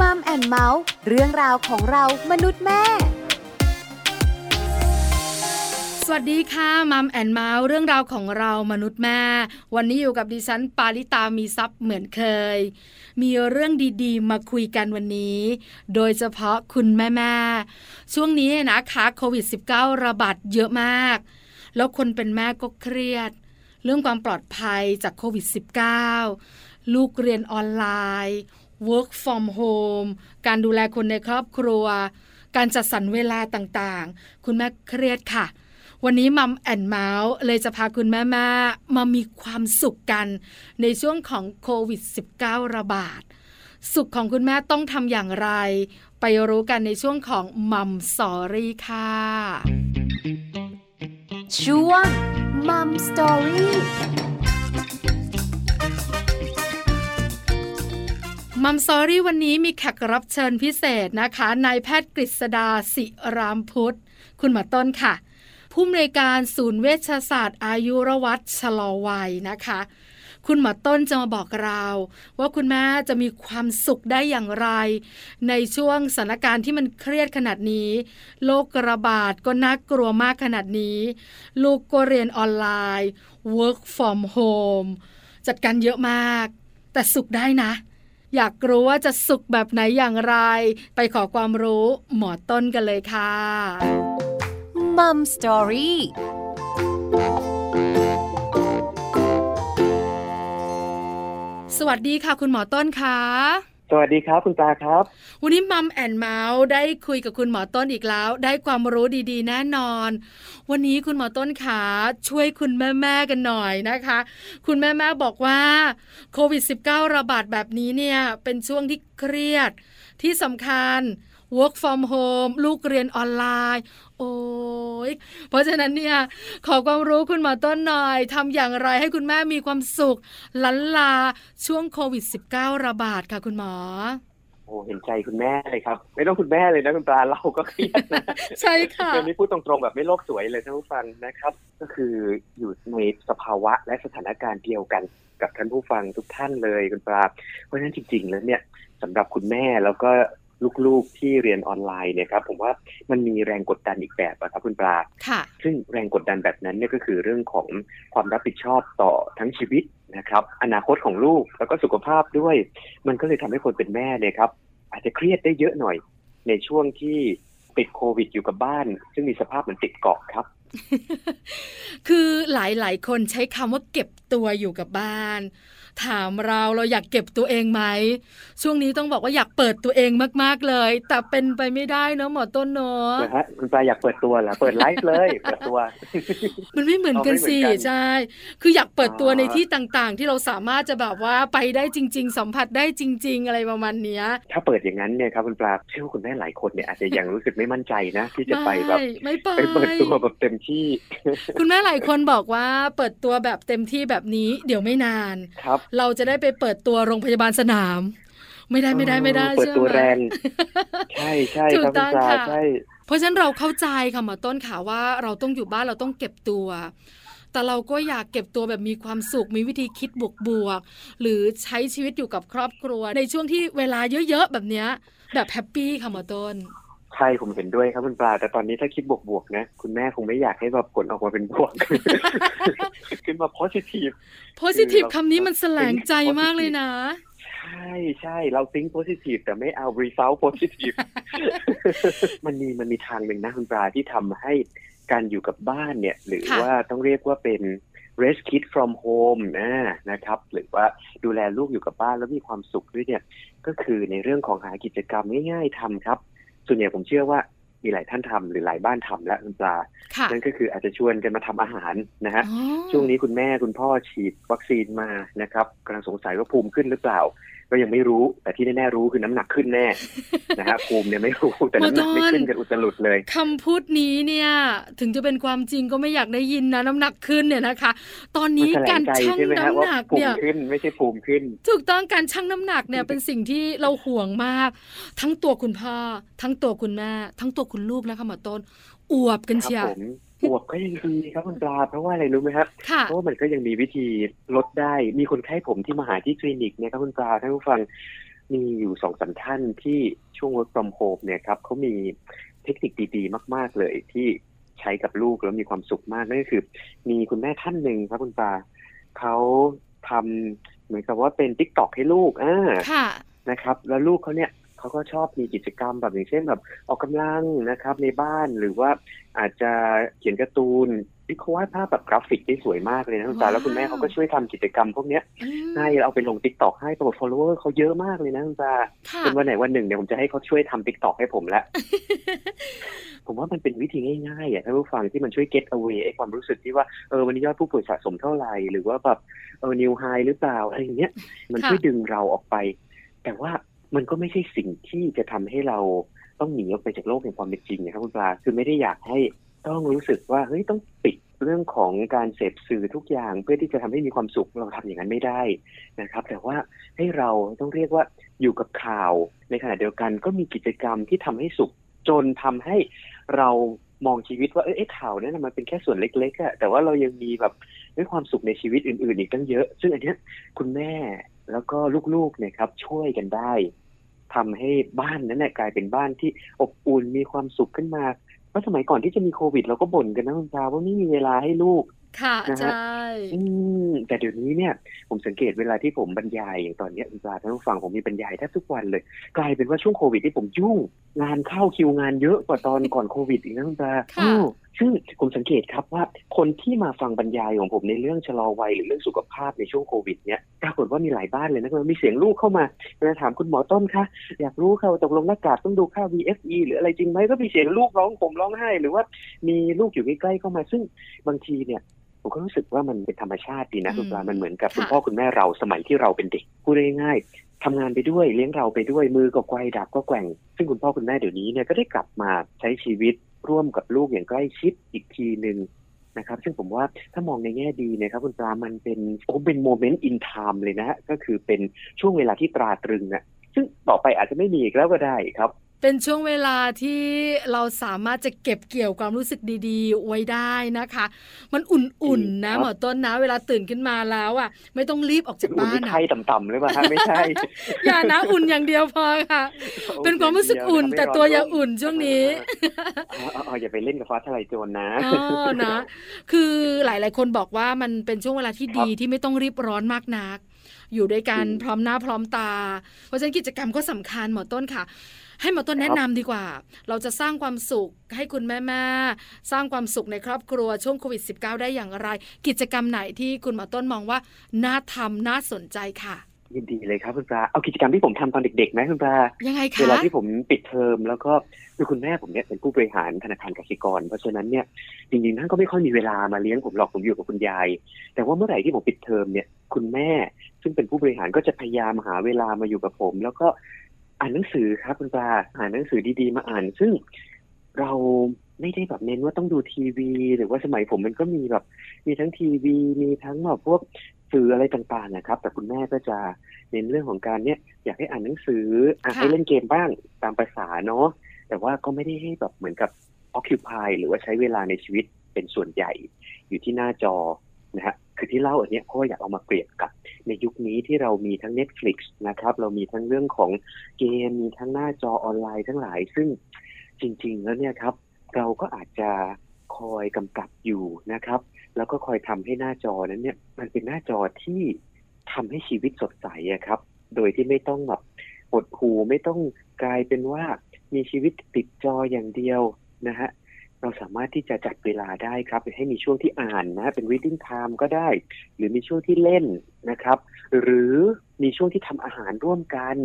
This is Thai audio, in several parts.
Mom and Mouth เรื่องราวของเรามนุษย์แม่ สวัสดีค่ะ Mom and Mouth เรื่องราวของเรามนุษย์แม่ วันนี้อยู่กับดิฉันปาริตามีทรัพย์เหมือนเคย มีเรื่องดีๆ มาคุยกันวันนี้ โดยเฉพาะคุณแม่ๆช่วงนี้นะคะโควิด -19 ระบาดเยอะมาก แล้วคนเป็นแม่ก็เครียด เรื่องความปลอดภัยจากโควิด -19 ลูกเรียนออนไลน์ work from home การดูแลคนในครอบครัว การจัดสรรเวลาต่างๆ คุณแม่เครียดค่ะ วันนี้มัมแอนเมาส์เลยจะพาคุณแม่มามามีความสุขกัน ในช่วงของโควิด -19 ระบาด สุขของคุณแม่ต้องทำอย่างไร ไปรู้กันในช่วงของมัมสอรี่ค่ะช่วง mom story mom story วันนี้มีแขกรับเชิญพิเศษนะคะนายแพทย์กฤษดาศิรามพุช คุณหมอต้นค่ะ ผู้อำนวยการศูนย์เวชศาสตร์อายุรวัฒน์ชะลอวัยนะคะ คุณหมอต้นจะมาบอกเรา ว่าคุณแม่จะมีความสุขได้อย่างไร ในช่วงสถานการณ์ที่มันเครียดขนาดนี้โรคระบาดก็น่ากลัวมากขนาดนี้ ลูกก็เรียนออนไลน์ work from home จัดการเยอะมาก แต่สุขได้นะ อยากรู้ว่าจะสุขแบบไหนอย่างไร ไปขอความรู้หมอต้นกันเลยค่ะมัมสตอรี่สวัสดีค่ะ คุณหมอต้นค่ะ สวัสดีครับ คุณตาครับ วันนี้มัมแอนเมาส์ได้คุยกับคุณหมอต้นอีกแล้ว ได้ความรู้ดีๆ แน่นอน วันนี้คุณหมอต้นขาช่วยคุณแม่ๆกันหน่อยนะคะ คุณแม่ๆบอกว่าโควิด -19 ระบาดแบบนี้เนี่ยเป็นช่วงที่เครียดที่สำคัญ work from home ลูกเรียนออนไลน์ โอ้ยเพราะฉะนั้นเนี่ยขอความรู้คุณหมอต้นหน่อยทำอย่างไรให้คุณแม่มีความสุขลันลาช่วงโควิด -19 ระบาดค่ะคุณหมอโอ้เห็นใจคุณแม่เลยครับ ไม่ต้องคุณแม่เลยนะคุณปลาเราก็เครียดนะใช่ค่ะเรื่องนี้พูดตรงๆแบบไม่โลกสวยเลยท่านผู้ฟังนะครับ ก็คืออยู่ในสภาวะและสถานการณ์เดียวกันกับท่านผู้ฟังทุกท่านเลยคุณปลาเพราะฉะนั้นจริง ๆ แล้วเนี่ยสำหรับคุณแม่แล้วก็ ลูกๆที่เรียนออนไลน์เนี่ยครับผมว่ามันมีแรงกดดันอีกแบบอะครับคุณปลาค่ะ ซึ่งแรงกดดันแบบนั้นเนี่ยก็คือเรื่องของความรับผิดชอบต่อทั้งชีวิตนะครับ อนาคตของลูกแล้วก็สุขภาพด้วย มันก็เลยทำให้คนเป็นแม่เนี่ยครับ อาจจะเครียดได้เยอะหน่อย ในช่วงที่ติดโควิดอยู่กับบ้าน ซึ่งมีสภาพเหมือนติดเกาะครับคือหลายๆ คนใช้คำว่าเก็บตัวอยู่กับบ้าน ถามเราเราอยากเก็บตัวเองไหมช่วงนี้ต้องบอกว่าอยากเปิดตัวเองมาก ๆเลย แต่เป็นไปไม่ได้เนอะหมอต้นเนอะนะฮะคุณปลาอยากเปิดตัวเหรอเปิดไลฟ์เลยเปิดตัว มันไม่เหมือนกันสิเอาไม่เหมือนกันใช่คืออยากเปิดตัวอ๋อในที่ต่างๆ ที่เราสามารถจะแบบว่าไปได้จริง ๆ สัมผัสได้จริง ๆ อะไรประมาณเนี้ย ถ้าเปิดอย่างนั้นเนี่ยครับคุณปลาเชื่อว่าคุณแม่หลายคนเนี่ยอาจจะยังรู้สึกไม่มั่นใจนะ ที่จะไปแบบไม่ไม่ไปไปเปิดตัวแบบเต็มที่ คุณแม่หลายคนบอกว่าเปิดตัวแบบเต็มที่แบบนี้เดี๋ยวไม่นานครับเราจะได้ไปเปิดตัวโรงพยาบาลสนาม ไม่ได้ไม่ได้ไม่ได้เปิดใช่ตัวไหมแรงใช่ใช่ถูคกรับต้คุองณปลาค่ะใช่เพราะฉะนั้นเราเข้าใจค่ะหมอต้นค่ะว่าเราต้องอยู่บ้านเราต้องเก็บตัว แต่เราก็อยากเก็บตัวแบบมีความสุขมีวิธีคิดบวกๆหรือใช้ชีวิตอยู่กับครอบครัว ในช่วงที่เวลาเยอะๆแบบเนี้ยแบบแฮปปี้ค่ะหมอต้น ใช่ผมเห็นด้วยครับคุณปลา แต่ตอนนี้ถ้าคิดบวกๆนะ คุณแม่คงไม่อยากให้แบบผลออกมาเป็นบวก ขึ้นมา positive positive คือเราคำนี้มันแสลงใจมากเลยนะ ใช่ใช่เรา think positive แต่ไม่เอา result positive มันมีมันมีทางหนึ่งนะคุณปลาที่ทำให้การอยู่กับบ้านเนี่ย หรือค่ะว่าต้องเรียกว่าเป็น rest kid from home นะนะครับ หรือว่าดูแลลูกอยู่กับบ้านแล้วมีความสุขด้วยเนี่ย ก็คือในเรื่องของหากิจกรรมง่ายๆทำครับ ส่วนใหญ่ผมเชื่อว่ามีหลายท่านทำหรือหลายบ้านทำแล้วคุณปลาค่ะนั่นก็คืออาจจะชวนกันมาทำอาหารนะฮะอ๋อช่วงนี้คุณแม่คุณพ่อฉีดวัคซีนมานะครับกำลังสงสัยว่าภูมิขึ้นหรือเปล่า ก็ยังไม่รู้ แต่ที่แน่ๆรู้คือน้ำหนักขึ้นแน่นะฮะภูมิเนี่ยไม่รู้แต่น้ำหนักไม่ขึ้นกันอุตลุดเลยคำพูดนี้เนี่ยถึงจะเป็นความจริงก็ไม่อยากได้ยินนะน้ำหนักขึ้นเนี่ยนะคะ ตอนนี้มันแถลการงใจชั่งใช่ไหมฮะน้ำว่าหนักภูเนี่ยมิขึ้นไม่ใช่ภูมิขึ้น ถูกต้องการชั่งน้ำหนักเนี่ยเป็นสิ่งที่เราห่วงมาก ทั้งตัวคุณพ่อ ทั้งตัวคุณแม่ทั้งตัวคุณลูกนะคะหมอต้นอวบกันครับเชียวผม อวบก็ยังดีครับคุณปลาเพราะว่าอะไรรู้ไหมครับค่ะเพราะว่ามันก็ยังมีวิธีลดได้ มีคนไข้ผมที่มาหาที่คลินิกเนี่ยครับคุณปลาท่านผู้ฟังมีอยู่สองสามท่านที่ช่วง work from home เนี่ยครับเขามีเทคนิคดีๆ มาก ๆ เลยที่ใช้กับลูกแล้วมีความสุขมากนั่นก็คือ มีคุณแม่ท่านหนึ่งครับคุณปาเขาทำเหมือนกับว่าเป็น TikTok ให้ลูกอ่าค่ะนะครับ แล้วลูกเขาเนี่ย เขาก็ชอบมีกิจกรรมแบบอย่างเช่นแบบออกกำลังนะครับ ในบ้านหรือว่าอาจจะเขียนการ์ตูนที่เขาวาดภาพแบบกราฟิกได้สวยมากเลยนะคุณปลา wow แล้วคุณแม่เขาก็ช่วยทำกิจกรรมพวกเนี้ยอืมให้เอาไปลง TikTok ให้ปรากฏ follower เขาเยอะมากเลยนะคุณปลาค่ะจนวันไหนวันหนึ่งเนี่ยผมจะให้เขาช่วยทำ TikTok ให้ผมละผมว่ามันเป็นวิธีง่ายๆอะท่านผู้ฟังที่มันช่วย get away ไอ้ความรู้สึกที่ว่าเออวันนี้ยอดผู้ป่วยสะสมเท่าไหร่ หรือว่าแบบเออ new high หรือเปล่าอะไรอย่างเงี้ยมันค่ะช่วยดึงเราออกไป แต่ว่า มันก็ไม่ใช่สิ่งที่จะทำให้เราต้องหนีออกไปจากโลกแห่งความเป็นจริงนะครับคุณปลาคือไม่ได้อยากให้ต้องรู้สึกว่าเฮ้ยต้องปิดเรื่องของการเสพสื่อทุกอย่างเพื่อที่จะทำให้มีความสุขเราทำอย่างนั้นไม่ได้นะครับ แต่ว่าให้เราต้องเรียกว่าอยู่กับข่าวในขณะเดียวกันก็มีกิจกรรมที่ทำให้สุขจนทำให้เรามองชีวิตว่าเอ้ข่าวนั้นนะมันเป็นแค่ส่วนเล็กๆอะแต่ว่าเรายังมีแบบด้วยความสุขในชีวิตอื่น ๆ อีกตั้งเยอะ ซึ่งอันเนี้ยคุณแม่ แล้วก็ลูกๆเนี่ยครับ ช่วยกันได้ทำให้บ้านนั้นเน่ยกลายเป็นบ้านที่อบอุ่นมีความสุขขึ้นมาเพราะสมัยก่อนที่จะมีโควิด เราก็บ่นกันนะคุณตาว่าไม่มีเวลาให้ลูกค่ะนะฮะใช่อืมแต่เดี๋ยวนี้เนี่ย ผมสังเกตเวลาที่ผมบรรยายอย่างตอนเนี้ยคุณปลาท่านผู้ฟังผมมีบรรยายแทบทุกวันเลย กลายเป็นว่าช่วงโควิดที่ผมยุ่ง งานเข้าคิวงานเยอะกว่าตอนก่อนโควิดอีกนะคุณปลาค่ะอืม ซึ่งผมสังเกตครับว่าคนที่มาฟังบรรยายของผมในเรื่องชะลอวัยหรือเรื่องสุขภาพในช่วงโควิดเนี่ยปรากฏว่ามีหลายบ้านเลยนะครับมีเสียงลูกเข้ามาเวลาถามคุณหมอต้นคะอยากรู้ค่ะว่าตกลงหน้ากากต้องดูค่า VFE หรืออะไรจริงไหมก็มีเสียงลูกร้องผมร้องไห้ หรือว่ามีลูกอยู่ใกล้ๆเข้ามา ซึ่งบางทีเนี่ยผมก็รู้สึกว่ามันเป็นธรรมชาติดีนะอืมคุณปลามันเหมือนกับค่ะคุณพ่อคุณแม่เราสมัยที่เราเป็นเด็กพูดง่ายๆทำงานไปด้วยเลี้ยงเราไปด้วยมือก็ไกวดาบก็แกว่ง ซึ่งคุณพ่อคุณแม่เดี๋ยวนี้เนี่ยก็ได้กลับมาใช้ชีวิต ร่วมกับลูกอย่างใกล้ชิดอีกทีหนึ่งนะครับ ซึ่งผมว่าถ้ามองในแง่ดีนะครับ คุณปลามันเป็นโอ้เป็นโมเมนต์อินไทม์เลยนะก็คือเป็นช่วงเวลาที่ตราตรึงนะซึ่งต่อไปอาจจะไม่มีอีกแล้วก็ได้ครับ เป็นช่วงเวลาที่เราสามารถจะเก็บเกี่ยวความรู้สึกดีๆ ไว้ได้นะคะ มันอุ่นๆนะครับหมอต้นนะ เวลาตื่นขึ้นมาแล้วอะ ไม่ต้องรีบออกจากอุ่นบ้านที่อะไข้ต่ำๆหรือเปล่าฮะไม่ใช่ อย่านะอุ่นอย่างเดียวพอค่ะ เป็นความรู้สึกอุ่น แต่ตัวอย่าอุ่นช่วงนี้เอาเอาเอาอย่าไปเล่นกับฟ้าทลายโจรนะเออนะ คือหลายๆคนบอกว่ามันเป็นช่วงเวลาที่ดีครับที่ไม่ต้องรีบร้อนมากนักอยู่ด้วยกันอืมพร้อมหน้าพร้อมตา เพราะฉะนั้นกิจกรรมก็สำคัญหมอต้นค่ะ ให้หมอต้นครับแนะนำดีกว่า เราจะสร้างความสุขให้คุณแม่แม่ๆสร้างความสุขในครอบครัวช่วงโควิด -19 ได้อย่างไร กิจกรรมไหนที่คุณหมอต้นมองว่าน่าทำน่าสนใจค่ะยินดีเลยครับคุณปลาเอากิจกรรมที่ผมทำตอนเด็กๆไหมคุณปลายังไงเวคะลาที่ผมปิดเทอมแล้วก็คือคุณแม่ผมเนี่ยเป็นผู้บริหารธนาคารกสิกร เพราะฉะนั้นเนี่ยจริงๆท่านก็ไม่ค่อยมีเวลามาเลี้ยงผมหรอกผมอยู่กับคุณยาย แต่ว่าเมื่อไหร่ที่ผมปิดเทอมเนี่ยคุณแม่ ซึ่งเป็นผู้บริหารก็จะพยายามหาเวลามาอยู่กับผม แล้วก็ อ่านหนังสือครับคุณปลาอ่านหนังสือดีๆ มาอ่าน ซึ่งเราไม่ได้แบบเน้นว่าต้องดูทีวี หรือว่าสมัยผมมันก็มีแบบ มีทั้งทีวี มีทั้งแบบพวกสื่ออะไรต่างๆนะครับ แต่คุณแม่ก็จะเน้นเรื่องของการเนี่ยอยากให้อ่านหนังสืออะค่ะให้เล่นเกมบ้างตามภาษาเนาะแต่ว่าก็ไม่ได้ให้แบบเหมือนกับ occupy หรือว่าใช้เวลาในชีวิตเป็นส่วนใหญ่อยู่ที่หน้าจอนะฮะ คือที่เล่าอันนี้เพราะว่าอยากเอามาเปรียบกับ ในยุคนี้ที่เรามีทั้ง Netflix นะครับ เรามีทั้งเรื่องของเกม มีทั้งหน้าจอออนไลน์ทั้งหลาย ซึ่งจริง ๆ แล้วเนี่ยครับ เราก็อาจจะคอยกำกับอยู่นะครับ แล้วก็คอยทำให้หน้าจอนั้นเนี่ย มันเป็นหน้าจอที่ทำให้ชีวิตสดใสครับ โดยที่ไม่ต้องแบบหดหูไม่ต้องกลายเป็นว่ามีชีวิตติดจออย่างเดียวนะฮะ เราสามารถที่จะจัดเวลาได้ครับ ให้มีช่วงที่อ่านนะเป็น reading time ก็ได้ หรือมีช่วงที่เล่นนะครับ หรือมีช่วงที่ทำอาหารร่วมกัน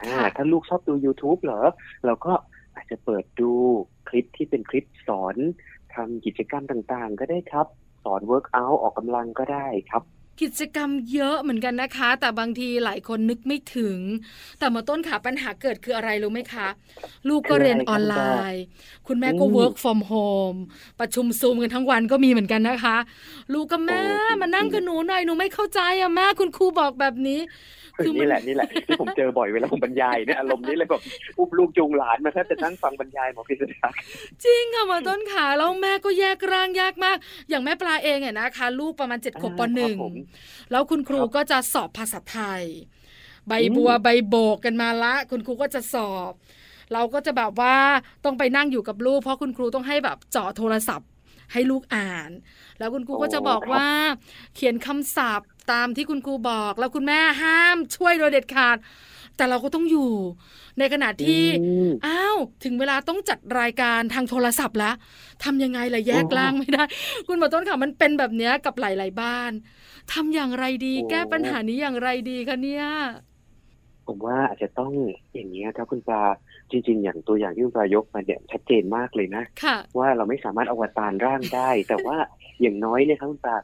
อ่าค่ะถ้าลูกชอบดู YouTube เหรอ เราก็อาจจะเปิดดูคลิปที่เป็นคลิปสอนทำกิจกรรมต่างๆ ก็ได้ครับ สอน work out ออกกำลังก็ได้ครับ กิจกรรมเยอะเหมือนกันนะคะ แต่บางทีหลายคนนึกไม่ถึง แต่หมาต้นขาปัญหาเกิดคืออะไรรู้ไหมคะ ลูกก็เรียนออนไลน์ คุณแม่ก็อืม work from home ประชุมซูมกันทั้งวันก็มีเหมือนกันนะคะ ลูกก็แม่โอ้จริงๆมานั่งกับหนูหน่อยหนูไม่เข้าใจอะแม่คุณครูบอกแบบนี้คือมันนี่แหละนี่แหละที่ผมเจอบ่อยเวลาผมบรรยายเนี่ยอารมณ์นี้เลยแบบอุ้มลูกจูงหลานมาแทบจะนั่งฟังบรรยายหมอพิษดาจริงค่ะหมาต้นขาแล้วแม่ก็แยกร่างยากมาก อย่างแม่ปลาเองเนี่ยนะคะ ลูกประมาณเจ็ดขวบปหนึ่งครับผมแล้วคุณครูครับก็จะสอบภาษาไทย ใบบัวใบโบกกันมาละ คุณครูก็จะสอบ เราก็จะแบบว่าต้องไปนั่งอยู่กับลูก เพราะคุณครูต้องให้แบบเจาะโทรศัพท์ให้ลูกอ่าน แล้วคุณครูก็จะบอกว่า เขียนคำศัพท์ตามที่คุณครูบอก แล้วคุณแม่ห้ามช่วยโดยเด็ดขาด แต่เราก็ต้องอยู่ ในขณะที่อืมอ้าวถึงเวลาต้องจัดรายการทางโทรศัพท์แล้วทำยังไงล่ะแยกโอ้ล่างไม่ได้ คุณหมอต้นค่ะมันเป็นแบบเนี้ยกับหลาย ๆ บ้านทำอย่างไรดีโอ้แก้ปัญหานี้อย่างไรดีคะเนี่ยผมว่าอาจจะต้องอย่างนี้ยครับคุณปลาจริง ๆ อย่างตัวอย่างที่คุณปลายกมาเนี่ยชัดเจนมากเลยนะค่ะว่าเราไม่สามารถอวตารร่างได้ แต่ว่าอย่างน้อยเนี่ยครับคุณปลา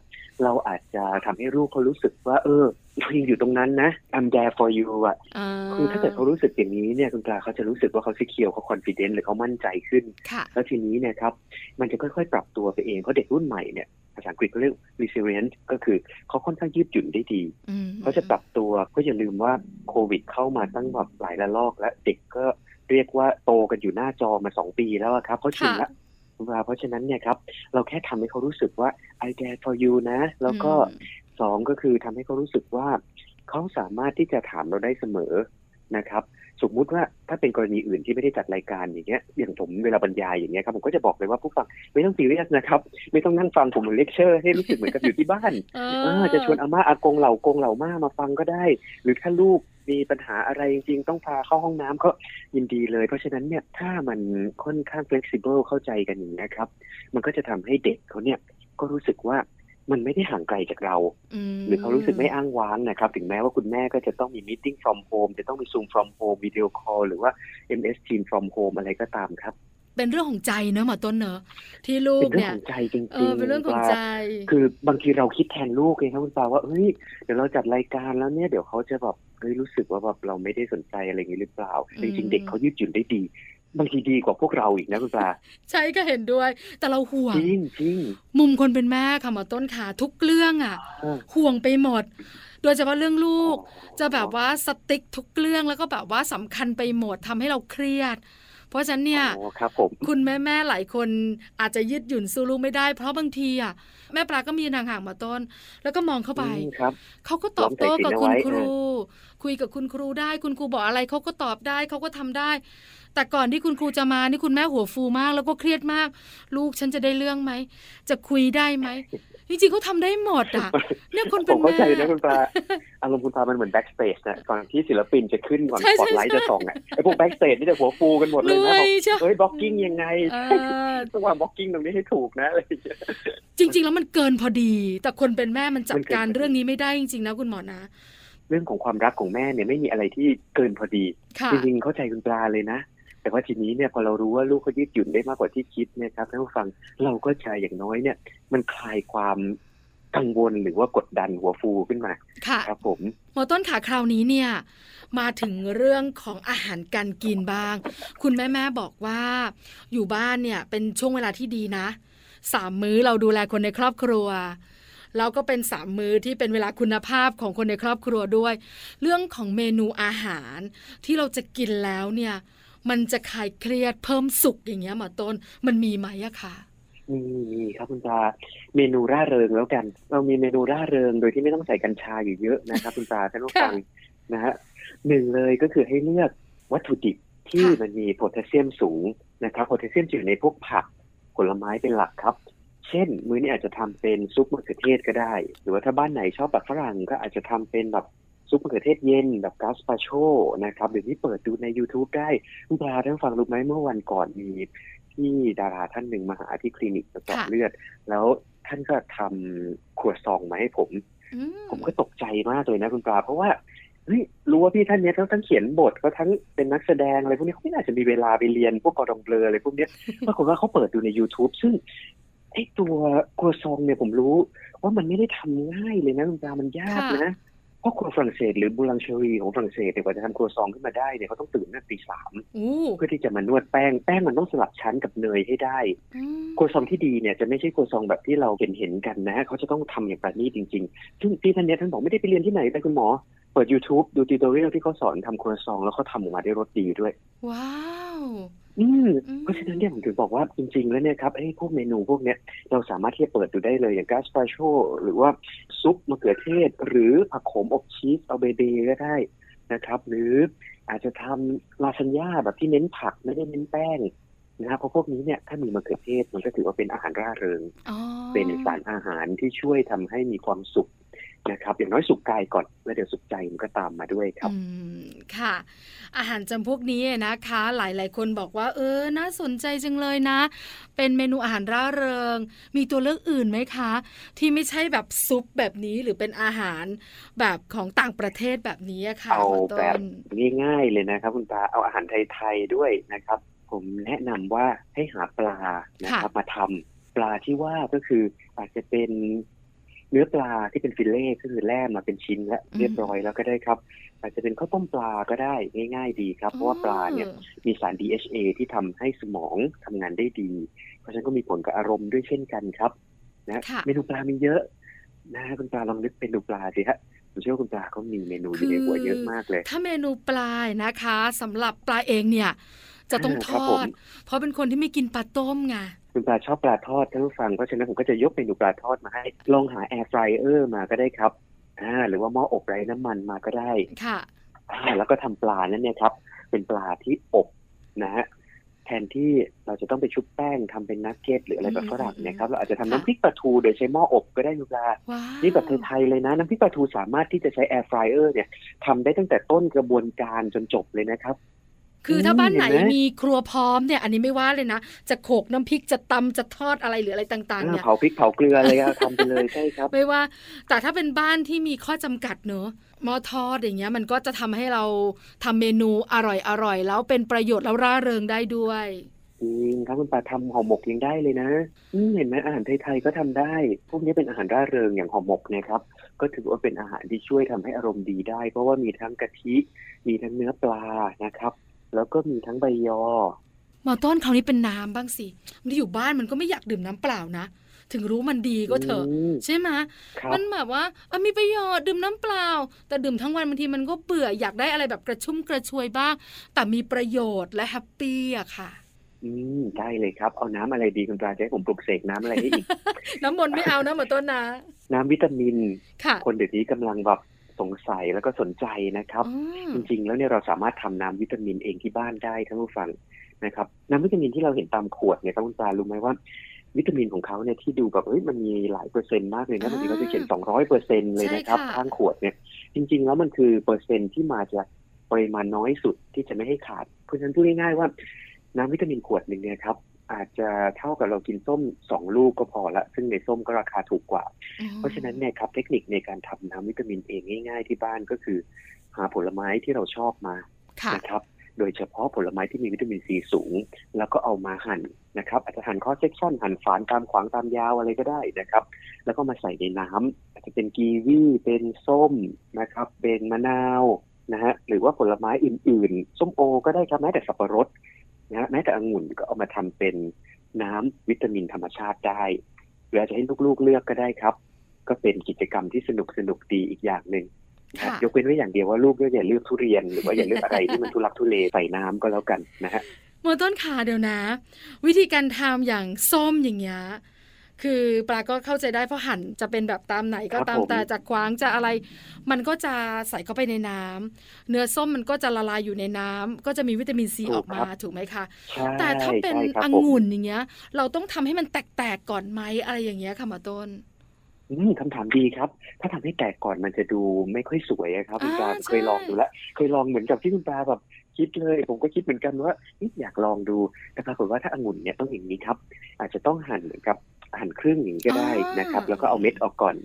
เราอาจจะทำให้ลูกเขารู้สึกว่า เออเรายังอยู่ตรงนั้นนะ I'm there for you อะอ่าคือถ้าเกิดเขารู้สึกอย่างนี้เนี่ยคุณปลาเขาจะรู้สึกว่าเขาซีเคียวเขาคอนฟ ident หรือเขามั่นใจขึ้นค่ะแล้วทีนี้เนี่ยครับ มันจะค่อยๆ ปรับตัวไปเองเพราะเด็กรุ่นใหม่เนี่ยภาษาอังกฤษเขาเรียก resilient ก็คือเขาค่อนข้างยืดหยุ่นได้ดีอืมเขาจะปรับตัวก็อย่าลืมว่าโควิดเข้ามาตั้งแบบหลายระลอก และเด็กก็เรียกว่าโตกันอยู่หน้าจอมาสองปีแล้วอะครับเขาชินละ คุณปลาเพราะฉะนั้นเนี่ยครับเราแค่ทำให้เขารู้สึกว่า I care for you นะ แล้วก็อืมสองก็คือทำให้เขารู้สึกว่าเขาสามารถที่จะถามเราได้เสมอ นะครับสมมุติว่าถ้าเป็นกรณีอื่นที่ไม่ได้จัดรายการอย่างเงี้ยอย่างผมเวลาบรรยายอย่างเงี้ยครับผมก็จะบอกเลยว่าผู้ฟังไม่ต้องซีเรียสนะครับ ไม่ต้องนั่งฟังผมเหมือนเลคเชอร์ให้รู้สึกเหมือนกับอยู่ที่บ้านเอเออจะชวนอาม่าอากงเหล่ากงเหล่าม่ามาฟังก็ได้ หรือถ้าลูกมีปัญหาอะไรจริงๆต้องพาเข้าห้องน้ำก็ยินดีเลย เพราะฉะนั้นเนี่ยถ้ามันค่อนข้าง flexible เข้าใจกันอย่างนี้ยครับ มันก็จะทำให้เด็กเขาเนี่ยก็รู้สึกว่า มันไม่ได้ห่างไกลจากเรามหรือเขารู้สึกไม่อ้างว้างนะครับ ถึงแม้ว่าคุณแม่ก็จะต้องมี meeting from home จะต้องมี zoom from home video call หรือว่า ms team from home อะไรก็ตามครับ เป็นเรื่องของใจเนอะหมอต้นเนอะที่ลูเป็กนเรื่องเนี่ยของใจจริงๆเออเป็นเรื่องของใจว่าคือบางทีเราคิดแทนลูกเองครับคุณปาว่าเฮ้ยเดี๋ยวเราจัดรายการแล้วเนี่ยเดี๋ยวเขาจะแบบเฮ้ยรู้สึกว่าแบบเราไม่ได้สนใจอะไรอย่างนี้หรือเปล่าอืมจริงๆเด็กเขายืดหยุ่นได้ดี บางทีดีกว่าพวกเราอีกนะคุณปลาใช่ก็เห็นด้วย แต่เราห่วงจริงจริงมุมคนเป็นแม่ค่ะหมอต้นขาทุกเรื่องอะเออห่วงไปหมด โดยเฉพาะเรื่องลูก จะแบบว่าสติ๊กทุกเรื่องแล้วก็แบบว่าสำคัญไปหมดทำให้เราเครียด เพราะฉะนั้นเนี่ยอ๋อครับผมคุณแม่แม่ๆหลายคนอาจจะยืดหยุ่นสู้ลูกไม่ได้ เพราะบางทีอะแม่ปลาก็มีนางห่างๆมาต้น แล้วก็มองเข้าไปอืมครับเขาก็ตอบโต้กับลองคุณใส่คสินเอาไว้รู คุยกับคุณครูได้ คุณครูบอกอะไรเขาก็ตอบได้เขาก็ทำได้ แต่ก่อนที่คุณครูจะมานี่คุณแม่หัวฟูมาก แล้วก็เครียดมาก ลูกฉันจะได้เรื่องไหมจะคุยได้ไหมจริงๆเขาทำได้หมดอะเนี่ยคนผเป็นมเข้าแม่ใจนะคุณปลาอารมณ์คุณปลามันเหมือน backstage นะก่อนที่ศิลปินจะขึ้นก่อนใช่สปอตไลใช่จะส่องอะไอ้พวก backstage นี่จะหัวฟูกันหมดเลยนะรวยบอกใช่เฮ้ย blocking ยังไงเออต้องวาง blocking ตรงนี้ให้ถูกนะอะไรอย่างเงี้ยจริง ๆ แล้วมันเกินพอดี แต่คนเป็นแม่มันจัดมันเกินการพอดีเรื่องนี้ไม่ได้จริงๆนะคุณหมอนะ เรื่องของความรักของแม่เนี่ยไม่มีอะไรที่เกินพอดีค่ะจริงๆเข้าใจคุณปลาเลยนะ แต่ว่าทีนี้เนี่ยพอเรารู้ว่าลูกเขายืดหยุ่นได้มากกว่าที่คิดเนี่ยนะครับท่านผู้ฟังเราก็จะอย่างน้อยเนี่ย มันคลายความกังวลหรือว่ากดดันหัวฟูขึ้นมาค่ะครับผมหมอต้นขาคราวนี้เนี่ยมาถึงเรื่องของอาหารการกินบ้าง คุณแม่แม่ๆบอกว่า อยู่บ้านเนี่ยเป็นช่วงเวลาที่ดีนะสามมื้อเราดูแลคนในครอบครัว แล้วก็เป็นสามมื้อที่เป็นเวลาคุณภาพของคนในครอบครัวด้วย เรื่องของเมนูอาหารที่เราจะกินแล้วเนี่ย มันจะคลายเครียดเพิ่มสุขอย่างเงี้ยหมอต้นมันมีไหมอะคะมีมีครับคุณปลาเมนูร่าเริงแล้วกัน เรามีเมนูร่าเริงโดยที่ไม่ต้องใส่กัญชาอยู่เยอะนะครับคุณปลาท่านผู้ฟังนะฮะหนึ่งเลยก็คือให้เลือกวัตถุดิบที่ค่ะมันมีโพแทสเซียมสูงนะครับโพแทสเซียมจะอยู่ในพวกผักผลไม้เป็นหลักครับ เช่น มื้อนี้อาจจะทำเป็นซุปมะเขือเทศก็ได้ หรือว่าถ้าบ้านไหนชอบแบบฝรั่งก็อาจจะทำเป็นแบบซุปมะเขือเทศเย็นแบบกาสปาโชนะครับหรือที่เปิดดูใน YouTube ได้คุณปลาท่านฟังรู้ไหมเมื่อวันก่อนมีที่ดาราท่านหนึ่งมาหาที่คลินิกมาเจาะค่ะเลือด แล้วท่านก็ทำครัวซองมาให้ผมอืผมก็ตกใจมากเลยนะคุณปลาเพราะว่าเฮ้ยรู้ว่าพี่ท่านเนี้ยเขาทั้งเขียนบทเขาทั้งเป็นนักแสดงอะไรพวกนี้เขาไม่น่าจะมีเวลาไปเรียนพวกกอดองเบลออะไรพวกเนี้ยปรากฏว่าเขาเปิดดูใน YouTube ซึ่ง ไอ้ตัวครัวซองเนี่ยผมรู้ ว่ามันไม่ได้ทำง่ายเลยนะคุณปลามันยากนะเพราะครัวฝรั่งเศสหรือบูลังเชอรีของฝรั่งเศสเนี่ยกว่าจะทำครัวซองขึ้นมาได้เนี่ยเขาต้องตื่นตั้งแต่ตีสามอู้เพื่อที่จะมานวดแป้งแป้งมันต้องสลับชั้นกับเนยให้ได้อืมครัวซองที่ดีเนี่ยจะไม่ใช่ครัวซองแบบที่เราเห็นเห็นๆกันนะเขาจะต้องทำอย่างประณีตจริง ๆ ซึ่งพี่ท่านเนี้ยท่านบอกไม่ได้ไปเรียนที่ไหนแต่คุณหมอ เปิด YouTube ดูติวตอเรียลที่เขาสอนทำครัวซองแล้วเขาทำออกมาได้รสดีด้วย ว้าวอืมอืมเพราะฉะนั้นเนี่ยผมถึงบอกว่าจริง ๆ แล้วเนี่ยครับไอ้พวกเมนูพวกเนี้ยเราสามารถที่จะเปิดดูได้เลยอย่างกาสปาโชหรือว่าซุปมะเขือเทศ หรือผักโขมอบชีสเอาเบเบก็ได้นะครับ หรืออาจจะทำลาซานญ่าแบบที่เน้นผักไม่ได้เน้นแป้งนะครับเพราะพวกนี้เนี่ยถ้ามีมะเขือเทศมันก็ถือว่าเป็นอาหารร่าเริงอ๋อเป็นสารอาหารที่ช่วยทำให้มีความสุข นะครับอย่างน้อยสุขกายก่อนแล้วเดี๋ยวสุขใจมันก็ตามมาด้วยครับอืมค่ะ อาหารจำพวกนี้นะคะ หลายๆ คนบอกว่า เออน่าสนใจจังเลยนะ เป็นเมนูอาหารร่าเริง มีตัวเลือกอื่นไหมคะ ที่ไม่ใช่แบบซุปแบบนี้หรือเป็นอาหารแบบของต่างประเทศแบบนี้อะค่ะเอาหมอต้แบบนง่ายๆเลยนะครับ คุณตาเอาอาหารไทยๆด้วยนะครับ ผมแนะนำว่าให้หาปลานะครับมาทำปลาที่ว่าก็คืออาจจะเป็น เนื้อปลาที่เป็นฟิลเล่ก็คือแล่มาเป็นชิ้นและเรียบร้อยแล้วก็ได้ครับ อาจจะเป็นข้าวต้มปลาก็ได้ง่าย ๆ ดีครับ เพราะว่าปลาเนี่ยมีสาร DHA ที่ทำให้สมองทำงานได้ดี เพราะฉะนั้นก็มีผลกับอารมณ์ด้วยเช่นกันครับนะค่ะเมนูปลามีเยอะนะคุณปลาลองนึกเป็นดูปลาสิฮะผมเชื่อว่าคุณปลาเขามีเมนูอยู่ในหัวเยอะมากเลย ถ้าเมนูปลานะคะสำหรับปลาเองเนี่ย จะต้องอ่าทครับอผดมเพราะเป็นคนที่ไม่กินปลาต้มไง คุณปลาชอบปลาทอดท่านผู้ฟังเพราะฉะนั้นผมก็จะยกเมนูปลาทอดมาให้ ลองหาแอร์ฟรายเออร์มาก็ได้ครับอ่าหรือว่าหม้ออบไร้น้ำมันมาก็ได้ค่ะอ่าแล้วก็ทำปลานั้นเนี่ยครับ เป็นปลาที่อบนะฮะแทนที่เราจะต้องไปชุบแป้งทำเป็นนักเก็ตหรืออะไรแบบอืมฝรั่งเนี่ยครับอืมเราอาจจะทำค่ะน้ำพริกปลาทูโดยใช้หม้ออบก็ได้คุณปลา wow นี่แบบไทยๆเลยนะ น้ำพริกปลาทูสามารถที่จะใช้ air fryer เนี่ยทำได้ตั้งแต่ต้นกระบวนการจนจบเลยนะครับ คือถ้าบ้านไหนเห็นไหมมีครัวพร้อมเนี่ยอันนี้ไม่ว่าเลยนะ จะโขกน้ำพริกจะตำจะทอดอะไรหรืออะไรต่างๆอ่าเนี่ยเผาพริกเผาเกลือเลยอะทำไปเลยใช่ครับไม่ว่า แต่ถ้าเป็นบ้านที่มีข้อจำกัดเนอะหม้อทอดอย่างเงี้ยมันก็จะทำให้เราทำเมนูอร่อยๆแล้วเป็นประโยชน์แล้วร่าเริงได้ด้วยจริงครับคุณปลาทำห่อหมกยังได้เลยนะอืมเห็นไหมอาหารไทยๆก็ทำได้ พวกนี้เป็นอาหารร่าเริงอย่างห่อหมกเนะครับ ก็ถือว่าเป็นอาหารที่ช่วยทำให้อารมณ์ดีได้ เพราะว่ามีทั้งกะทิ มีทั้งเนื้อปลานะครับ แล้วก็มีทั้งใบยอหมอต้นคราวนี้เป็นน้ำบ้างสิมันอยู่บ้านมันก็ไม่อยากดื่มน้ำเปล่านะ ถึงรู้มันดีก็เถอะมใช่ไหมครับมันแบบว่าเออมีประโยชน์ดื่มน้ำเปล่า แต่ดื่มทั้งวันบางทีมันก็เบื่ออยากได้อะไรแบบกระชุ่มกระชวยบ้าง แต่มีประโยชน์และแฮปปี้อะค่ะอืมได้เลยครับ เอาน้ำอะไรดีคุณปลาจะให้ผมปลุกเสกน้ำอะไรให้อีก น้ำมนต์ไม่เอานะหมอต้นนะ น้ำวิตามินค่ะคนเดี๋ยวนี้กำลังแบบ สงสัยแล้วก็สนใจนะครับอืมจริง ๆ แล้วเนี่ยเราสามารถทำน้ำวิตามินเองที่บ้านได้ท่านผู้ฟังนะครับน้ำวิตามินที่เราเห็นตามขวดเนี่ยครับคุณปลารู้ไหมว่าวิตามินของเขาเนี่ยที่ดูแบบเฮ้ยมันมีหลายเปอร์เซ็นต์มากเลยนะบางทีเขาจะเขียนสองร้อยเปอร์เซ็นต์เลยนะครับข้างขวดเนี่ย จริง ๆ แล้วมันคือเปอร์เซ็นต์ที่มาจากปริมาณน้อยสุดที่จะไม่ให้ขาด เพราะฉะนั้นพูดง่ายๆว่าน้ำวิตามินขวดหนึ่งเนี่ยครับ อาจจะเท่ากับเรากินส้มสองลูกก็พอละ ซึ่งในส้มก็ราคาถูกกว่า เพราะฉะนั้นเนี่ยครับเทคนิคในการทำน้ำวิตามินเองง่าย ๆ ที่บ้านก็คือ หาผลไม้ที่เราชอบมาค่ะนะครับโดยเฉพาะผลไม้ที่มีวิตามินซีสูง แล้วก็เอามาหั่นนะครับ อาจจะหั่นข้อเซ็กชันหั่นฝานตามขวางตามยาวอะไรก็ได้นะครับ แล้วก็มาใส่ในน้ำอาจจะเป็นกีวีเป็นส้มนะครับ เป็นมะนาวนะฮะหรือว่าผลไม้อื่นๆ ส้มโอก็ได้ครับแม้แต่สับปะรด นะฮะแม้แต่องุ่นก็เอามาทำเป็นน้ำวิตามินธรรมชาติได้หรืออาจจะให้ลูกๆเลือกก็ได้ครับ ก็เป็นกิจกรรมที่สนุกสนุกๆดีอีกอย่างหนึ่งนะค่ะยกเว้นไว้อย่างเดียวว่าลูกก็อย่าเลือกทุเรียน หรือว่าอย่าเลือกอะไรที่มันทุลักทุเลใส่น้ำก็แล้วกันนะฮะหมอต้นขาเดี๋ยวนะ วิธีการทำอย่างส้มอย่างเงี้ย คือปลาก็เข้าใจได้เพราะหั่นจะเป็นแบบตามไหนก็ครับตามผมแต่จะกวางจะอะไร มันก็จะใส่เข้าไปในน้ำเนื้อส้มมันก็จะละลายอยู่ในน้ำก็จะมีวิตามินซีออกมาถูกไหมคะใช่แต่ถ้าเป็นใช่ครับอผมงุ่นอย่างเงี้ย เราต้องทำให้มันแตกๆก่อนไหมอะไรอย่างเงี้ยค่ะหมอต้นอืมคำถามดีครับ ถ้าทำให้แตกก่อนมันจะดูไม่ค่อยสวยอะครับคุณปลาอ่าเคยลองใช่ดูแล้วเคยลองเหมือนกับที่คุณปลาแบบคิดเลย ผมก็คิดเหมือนกันว่าเอ๊ะอยากลองดูแต่ปรากฏว่าถ้าองุ่นเนี่ยต้องอย่างนี้ครับ อาจจะต้องหั่นเหมือนกับ หั่นครึ่งอย่างนี้ก็ได้นะครับ แล้วก็เอาเม็ดออกก่อน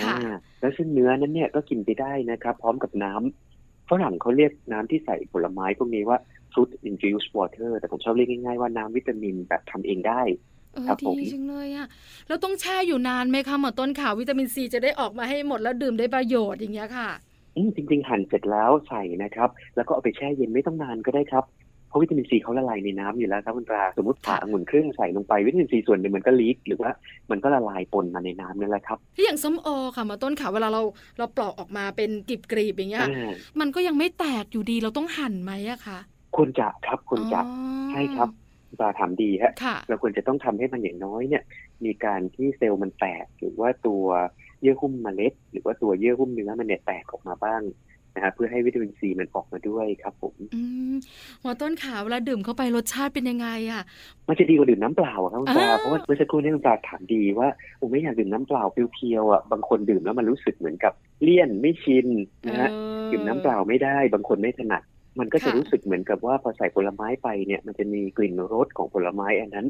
ค่ะอ่าแล้วซึ่งเนื้อนั้นเนี่ยก็กินไปได้นะครับ พร้อมกับน้ำฝรั่งเขาเรียกน้ำที่ใส่ผลไม้พวกนี้ว่า fruit infused water แต่ผมชอบเรียกง่ายๆว่าน้ำวิตามินแบบทำเองได้เออครับผมดีจังเลยอะแล้วต้องแช่อยู่นานไหมคะหมอต้นขาวิตามินซีจะได้ออกมาให้หมดแล้วดื่มได้ประโยชน์อย่างเงี้ยค่ะอืมจริงๆหั่นเสร็จแล้วใส่นะครับ แล้วก็เอาไปแช่เย็นไม่ต้องนานก็ได้ครับเพ ราะวิตามินซีเขาละลายในน้ำอยู่แล้วครับคุณปลาสมมติผ่าองุ่นครึ่งใส่ลงไปวิตามินซีส่วนหนึ่งมันก็ลีกหรือว่ามันก็ละลายปนมาในน้ำนั่นแหละครับที่อย่างส้มโอค่ะหมอต้นขาเวลาเราเราปลอกออกมาเป็นกลีบๆอย่างเงี้ยอ่ามันก็ยังไม่แตกอยู่ดีเราต้องหั่นไหมอะคะควรจะครับควรจะอ๋อใช่ครับคุณปลาถามดีฮะค่ะเราควรจะต้องทำให้มันอย่างน้อยเนี่ย มีการที่เซลล์มันแตกหรือว่าตัวเยื่อหุ้มเมล็ด หรือว่าตัวเยื่อหุ้มเนื้อมันเนี่ยแตกออกมาบ้าง นะฮะเพื่อให้วิตามินซีมันออกมาด้วยครับผมอืมหมอต้นขาเวลาดื่มเข้าไปรสชาติเป็นยังไงอะ มันจะดีกว่าดื่มน้ำเปล่าอะครับคุณปลาอ่าเพราะว่าเมื่อสักครู่นี้คุณปลาถามดีว่าผมไม่อยากดื่มน้ำเปล่าเพียวๆอะบางคนดื่มแล้วมันรู้สึกเหมือนกับเลี่ยนไม่ชินนะฮะเออดื่มน้ำเปล่าไม่ได้ บางคนไม่ถนัดมันก็จะค่ะรู้สึกเหมือนกับว่าพอใส่ผลไม้ไปเนี่ย มันจะมีกลิ่นรสของผลไม้อันนั้น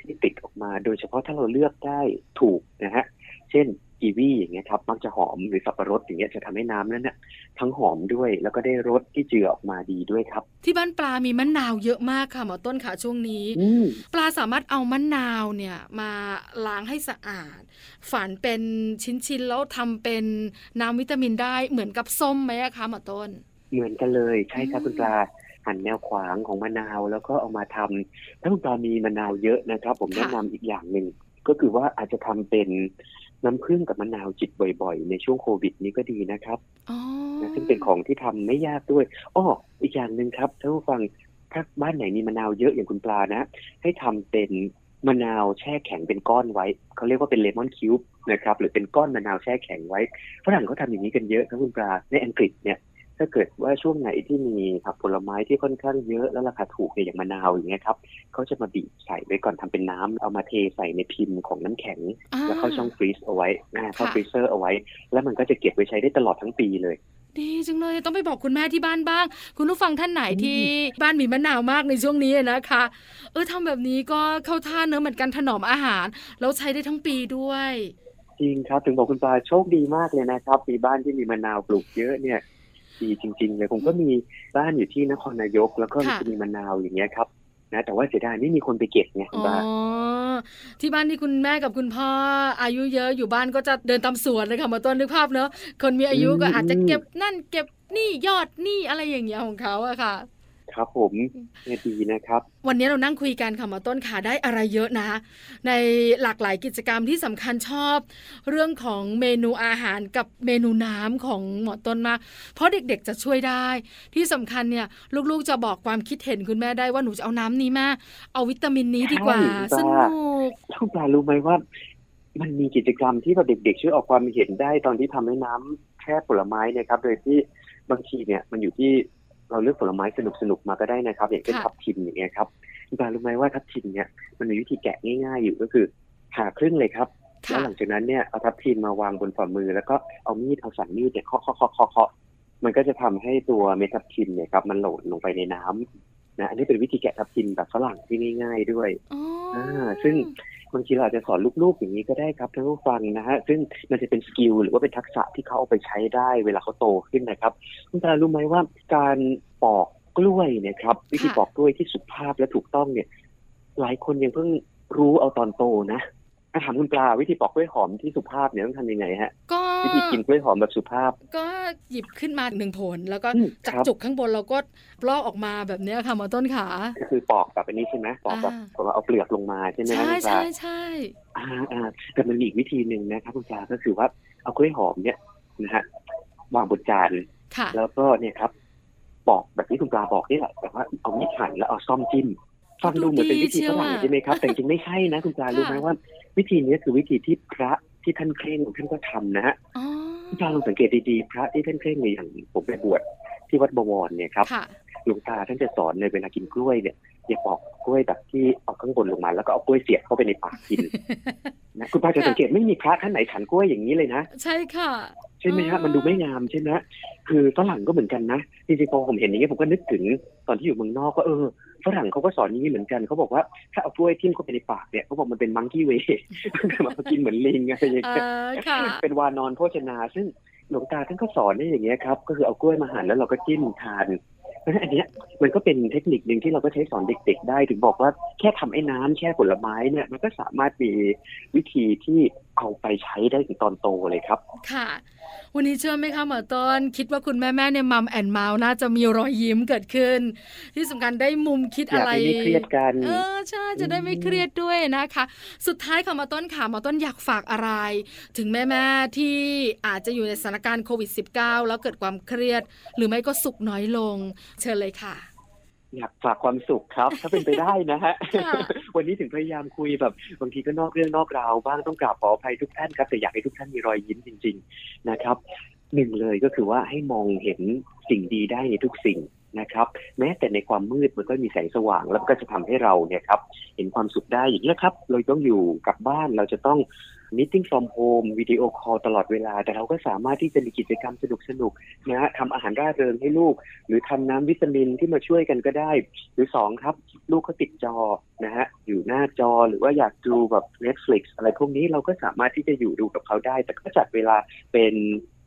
ที่ติดออกมาโดยเฉพาะถ้าเราเลือกได้ถูกนะฮะ เช่น กีวีอย่างเงี้ยครับมักจะหอมหรือสับปะรดอย่างเงี้ยจะทำให้น้ำนั้นน่ะทั้งหอมด้วย แล้วก็ได้รสที่เจือออกมาดีด้วยครับ ที่บ้านปลามีมะนาวเยอะมากค่ะหมอต้นขาช่วงนี้อืมปลาสามารถเอามะนาวเนี่ยมาล้างให้สะอาด ฝานเป็นชิ้นๆแล้วทำเป็นน้ำวิตามินได้เหมือนกับส้มไหมอะคะหมอต้น เหมือนกันเลยใช่ครับอืมคุณปลาหั่นแนวขวางของมะนาวแล้วก็เอามาทำถ้าคุณปลามีมะนาวเยอะนะครับ ผมแนะนำอีกอย่างหนึ่ง ก็คือว่าอาจจะทำเป็นน้ำผึ้งกับมะนาวจิตบ่อยๆ ในช่วงโควิดนี้ก็ดีนะครับอ๋อนะซึ่งเป็นของที่ทำไม่ยากด้วยอ้ออีกอย่างหนึ่งครับท่านผู้ฟังถ้าบ้านไหนมีมะนาวเยอะอย่างคุณปลานะ ให้ทำเป็นมะนาวแช่แข็งเป็นก้อนไว้ เขาเรียกว่าเป็น lemon cube นะครับ หรือเป็นก้อนมะนาวแช่แข็งไว้ฝรั่งเขาทำอย่างนี้กันเยอะครับคุณปลาในอังกฤษเนี่ย ถ้าเกิดว่าช่วงไหนที่มีผักผลไม้ที่ค่อนข้างเยอะแล้วราคาถูกเนี่ยอย่างมะนาวอย่างเงี้ยครับเขาจะมาบีบใส่ไว้ก่อนทำเป็นน้ำเอามาเทใส่ในพิมพ์ของน้ำแข็งอ่แล้วเข้าช่อง freeze เอาไว้อ่าเข้าค่ะ freezer เอาไว้ แล้วมันก็จะเก็บไว้ใช้ได้ตลอดทั้งปีเลยดีจังเลยต้องไปบอกคุณแม่ที่บ้านบ้าง คุณผู้ฟังท่านไหนอืมที่บ้านมีมะนาวมากในช่วงนี้นะคะ เออทำแบบนี้ก็เข้าท่าเนื้อะเหมือนกันถนอมอาหาร แล้วใช้ได้ทั้งปีด้วย จริงครับ ถึงบอกคุณปลาโชคดีมากเลยนะครับมีบ้านที่มีมะนาวปลูกเยอะเนี่ย ดีจริงๆเลยผมก็มีบ้านอยู่ที่นครนายก แล้วก็ค่ะ จะมีมะนาวอย่างเงี้ยครับนะแต่ว่าเสียดายไม่มีคนไปเก็บไงคุอ๋ณอปลาที่บ้านที่คุณแม่กับคุณพ่ออายุเยอะอยู่บ้านก็จะเดินตามสวนเลยค่ะหมาต้นนึกภาพเนอะคนมีอายุก็อาจจะเก็บนั่นเก็บนี่ยอดนี่อะไรอย่างเงี้ยของเขาอะค่ะ ครับผมเนี่ยดีนะครับ วันนี้เรานั่งคุยกันค่ะหมอต้นขาได้อะไรเยอะนะ ในหลากหลายกิจกรรมที่สำคัญชอบ เรื่องของเมนูอาหารกับเมนูน้ำของหมอต้นมาก เพราะเด็กๆจะช่วยได้ ที่สำคัญเนี่ยลูกๆจะบอกความคิดเห็นคุณแม่ได้ว่าหนูจะเอาน้ำนี้แม่เอาวิตามินนี้ดีกว่าใช่สจ้านุกคุณปลารู้ไหมว่า มันมีกิจกรรมที่แบบเด็กๆช่วยออกความเห็นได้ตอนที่ทำให้น้ำแช่ผลไม้เนะครับ โดยที่บางทีเนี่ยมันอยู่ที่ เราเลือกผลไม้สนุกๆมาก็ได้นะครับ อย่างเช่นค่ะทับทิมอย่างเงี้ยครับคุณปลารู้ไหมว่าทับทิมเนี่ยมันมีวิธีแกะง่าย ๆ อยู่ก็คือผ่าครึ่งเลยครับแล้ค่ะวหลังจากนั้นเนี่ยเอาทับทิมมาวางบนฝ่ามือ แล้วก็เอามีดเอาสันมีดเนี่ยเคาะเคาะเคาะเคาะเคาะมันก็จะทำให้ตัวเม็ดทับทิมเนี่ยครับมันโหลดลงไปในน้ำนะอันนี้เป็นวิธีแกะทับทิมแบบฝรั่งที่ง่าย ๆด้วยอ๋อออ่าซึ่ง บางทีเราอาจจะสอนลูกๆอย่างนี้ก็ได้ครับท่านผู้ฟังนะฮะซึ่งมันจะเป็นสกิลหรือว่าเป็นทักษะที่เขาเอาไปใช้ได้เวลาเขาโตขึ้นนะครับคุณตารู้ไหมว่าการปอกกล้วยเนี่ยครับวิธีปอกกล้วยที่สุภาพและถูกต้องเนี่ย หลายคนยังเพิ่งรู้เอาตอนโตนะ อะถามคุณปลาวิธีปอกกล้วยหอมที่สุภาพเนี่ยต้องทำยังไงฮะ ก็วิธีกินกล้วยหอมแบบสุภาพ ก็หยิบขึ้นมาหนึ่งผล แล้วก็อืมจากครับจุกข้างบนเราก็ลอกออกมาแบบเนี้ยค่ะหมอต้นขาก็คือปอกแบบอันนี้ใช่ไหมปอกแบบอ่าแบบว่าเอาเปลือกลงมาใช่ไหมฮะใช่คุณปลาใช่ใช่อ่าอ่าแต่มันมีอีกวิธีหนึ่งนะครับคุณปลาก็คือว่าเอากล้วยหอมเนี่ยนะฮะวางบนจานค่ะแล้วก็เนี่ยครับปอกแบบที่คุณปลาบอกนี่แหละแต่ว่าเอามีดหั่นแล้วเอาซ่อมจิ้มฟังดูเหมือนเป็นวิธีฝรั่งใช่ไหมครับ แต่จริงๆไม่ใช่นะคุณปลารู้ไหมว่า วิธีนี้คือวิธีที่พระที่ท่านเคร่งท่านก็ทำนะฮะอ๋อคุณปลาลองสังเกตดีๆ พระที่ท่านเคร่งเนี่ยอย่างผมไปบวชที่วัดบวรเนี่ยครับค่ะหลวงตาท่านจะสอนในเวลากินกล้วยเนี่ยอย่าปอกกล้วยแบบที่เอาข้างบนลงมา แล้วก็เอากล้วยเสียบเข้าไปในปากกินนะคุณปลาจะสังเกตไม่มีพระท่านไหนฉันกล้วยอย่างนี้เลยนะ ใช่ค่ะ ใช่ไหมฮะมันดูไม่งามใช่ไหมคือฝรั่งก็เหมือนกันนะจริงๆพอผมเห็นอย่างนี้ผมก็นึกถึงตอนที่อยู่เมืองนอกก็เออ ฝรั่งเขาก็สอนอย่างนี้เหมือนกันเขาบอกว่าถ้าเอากล้วยทิ่มเข้าไปในปากเนี่ยเขาบอกมันเป็นมังคีเวมากินเหมือนลิงอะไรอย่างเอเงี้ยอค่ะเป็นวานอนโภชนา ซึ่งหลวงตาท่านก็สอนได้อย่างเงี้ยครับ ก็คือเอากล้วยมาหั่นแล้วเราก็จิ้มทาน เพราะฉะนั้นอันเนี้ยมันก็เป็นเทคนิคหนึ่งที่เราก็ใช้สอนเด็ก ๆ ได้ถึงบอกว่าแค่ทำไอ้น้ำแช่ผลไม้เนี่ยมันก็สามารถมีวิธีที่เอาไปใช้ได้ถึงตอนโตเลยครับ ค่ะ วันนี้เชื่อไหมคะหมอต้นคิดว่าคุณแม่แม่ในมัมแอนเมาส์น่าจะมีรอยยิ้มเกิดขึ้น ที่สำคัญได้มุมคิดอยาอะกไรให้ไม่เครียดกันเออใช่จะได้ไม่เครียดด้วยนะคะ สุดท้ายค่ะหมอต้นค่ะหมอต้นอยากฝากอะไร ถึงแม่แม่ๆที่อาจจะอยู่ในสถานการณ์โควิด -19 แล้วเกิดความเครียด หรือไม่ก็สุขน้อยลงเชิญเลยค่ะ อยากฝากความสุขครับ ถ้าเป็นไปได้นะฮะค่ะวันนี้ถึงพยายามคุยแบบบางทีก็นอกเรื่องนอกราวบ้างต้องกราบขออภัยทุกท่านครับแต่อยากให้ทุกท่านมีรอยยิ้มจริง ๆ นะครับหนึ่งเลยก็คือว่าให้มองเห็นสิ่งดีได้ในทุกสิ่ง นะครับแม้แต่ในความมืดมันก็มีแสงสว่าง แล้วก็จะทำให้เราเนี่ยครับเห็นความสุขได้อย่างนี้ครับเราต้องอยู่กับบ้านเราจะต้อง meeting from home วิดีโอคอลตลอดเวลา แต่เราก็สามารถที่จะมีกิจกรรมสนุกสนุกนะฮะทำอาหารร่าเริงให้ลูก หรือทำน้ำวิตามินที่มาช่วยกันก็ได้ หรือสองครับ ลูกเขาติดจอนะฮะอยู่หน้าจอหรือว่าอยากดูแบบ Netflix อะไรพวกนี้เราก็สามารถที่จะอยู่ดูกับเขาได้ แต่ก็จัดเวลาเป็น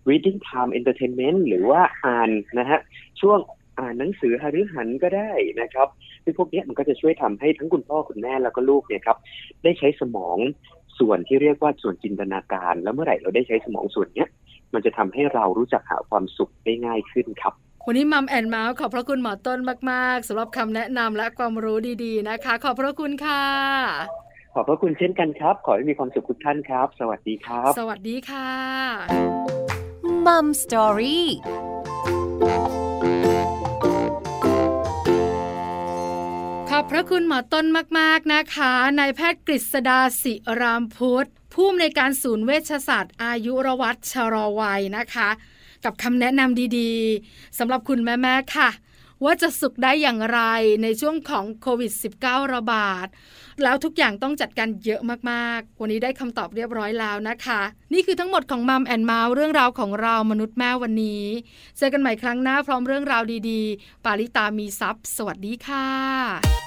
reading time entertainment หรือว่าอ่านนะฮะช่วง อ่านหนังสือหฤหันก็ได้นะครับซึ่งพวกเนี้ยมันก็จะช่วยทำให้ทั้งคุณพ่อคุณแม่แล้วก็ลูกเนี่ยครับได้ใช้สมองส่วนที่เรียกว่าส่วนจินตนาการ แล้วเมื่อไหร่เราได้ใช้สมองส่วนเนี้ยมันจะทำให้เรารู้จักหาความสุขได้ง่ายขึ้นครับวันนี้มัมแอนเมาส์ขอบพระคุณหมอต้นมากๆสำหรับคำแนะนำและความรู้ดีๆนะคะ ขอบพระคุณค่ะ ขอบพระคุณเช่นกันครับ ขอให้มีความสุขทุกท่านครับ สวัสดีครับ สวัสดีค่ะมัมสตอรี่ พระคุณหมอต้นมากๆนะคะนายแพทย์กฤษดาศิรามพุทธผู้อำนวยการศูนย์เวชศาสตร์ อายุรวัตชรวัยนะคะ กับคำแนะนำดีๆสำหรับคุณแม่ๆค่ะ ว่าจะสุขได้อย่างไรในช่วงของโควิด -19 ระบาด แล้วทุกอย่างต้องจัดการเยอะมากๆ วันนี้ได้คำตอบเรียบร้อยแล้วนะคะ นี่คือทั้งหมดของ Mom and Mouth เรื่องราวของเรามนุษย์แม่วันนี้ เจอกันใหม่ครั้งหน้าพร้อมเรื่องราวดีๆ ปาริตามีทรัพย์สวัสดีค่ะ